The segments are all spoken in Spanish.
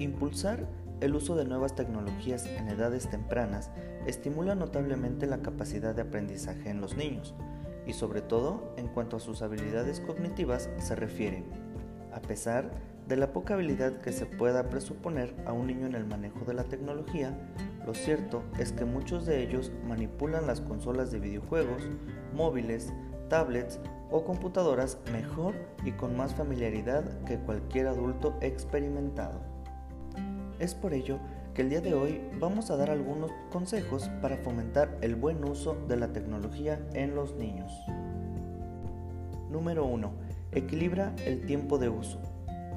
Impulsar el uso de nuevas tecnologías en edades tempranas estimula notablemente la capacidad de aprendizaje en los niños y sobre todo en cuanto a sus habilidades cognitivas se refiere, a pesar de la poca habilidad que se pueda presuponer a un niño en el manejo de la tecnología, lo cierto es que muchos de ellos manipulan las consolas de videojuegos, móviles, tablets o computadoras mejor y con más familiaridad que cualquier adulto experimentado. Es por ello que el día de hoy vamos a dar algunos consejos para fomentar el buen uso de la tecnología en los niños. Número 1. Equilibra el tiempo de uso.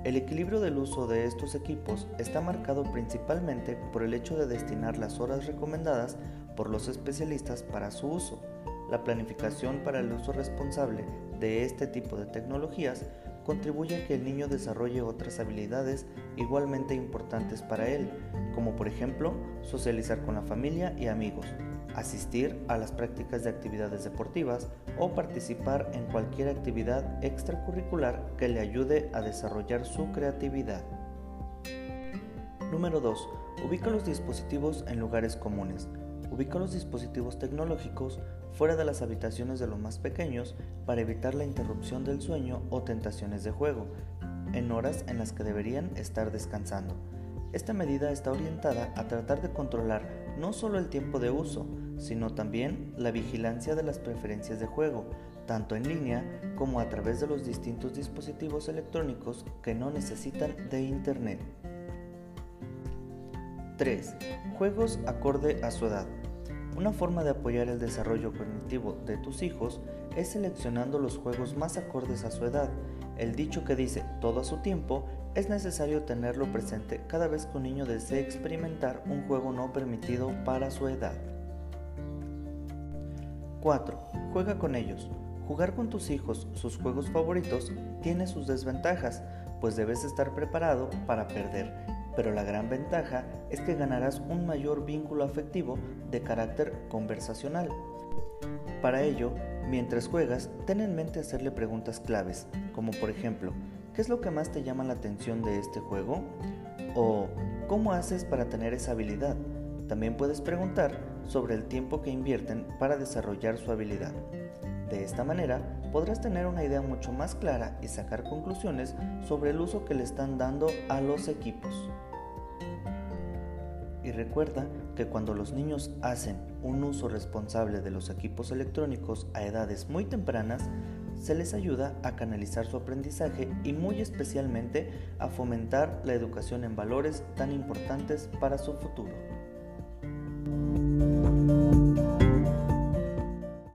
El equilibrio del uso de estos equipos está marcado principalmente por el hecho de destinar las horas recomendadas por los especialistas para su uso. La planificación para el uso responsable de este tipo de tecnologías contribuye a que el niño desarrolle otras habilidades igualmente importantes para él, como por ejemplo socializar con la familia y amigos, asistir a las prácticas de actividades deportivas o participar en cualquier actividad extracurricular que le ayude a desarrollar su creatividad. Número 2. Ubica los dispositivos en lugares comunes. Ubica los dispositivos tecnológicos fuera de las habitaciones de los más pequeños para evitar la interrupción del sueño o tentaciones de juego, en horas en las que deberían estar descansando. Esta medida está orientada a tratar de controlar no solo el tiempo de uso, sino también la vigilancia de las preferencias de juego, tanto en línea como a través de los distintos dispositivos electrónicos que no necesitan de Internet. 3. Juegos acorde a su edad. Una forma de apoyar el desarrollo cognitivo de tus hijos es seleccionando los juegos más acordes a su edad. El dicho que dice todo a su tiempo es necesario tenerlo presente cada vez que un niño desee experimentar un juego no permitido para su edad. 4. Juega con ellos. Jugar con tus hijos sus juegos favoritos tiene sus desventajas, pues debes estar preparado para perder pero la gran ventaja es que ganarás un mayor vínculo afectivo de carácter conversacional. Para ello, mientras juegas, ten en mente hacerle preguntas claves, como por ejemplo, ¿qué es lo que más te llama la atención de este juego? O ¿cómo haces para tener esa habilidad? También puedes preguntar sobre el tiempo que invierten para desarrollar su habilidad. De esta manera podrás tener una idea mucho más clara y sacar conclusiones sobre el uso que le están dando a los equipos. Y recuerda que cuando los niños hacen un uso responsable de los equipos electrónicos a edades muy tempranas, se les ayuda a canalizar su aprendizaje y muy especialmente a fomentar la educación en valores tan importantes para su futuro.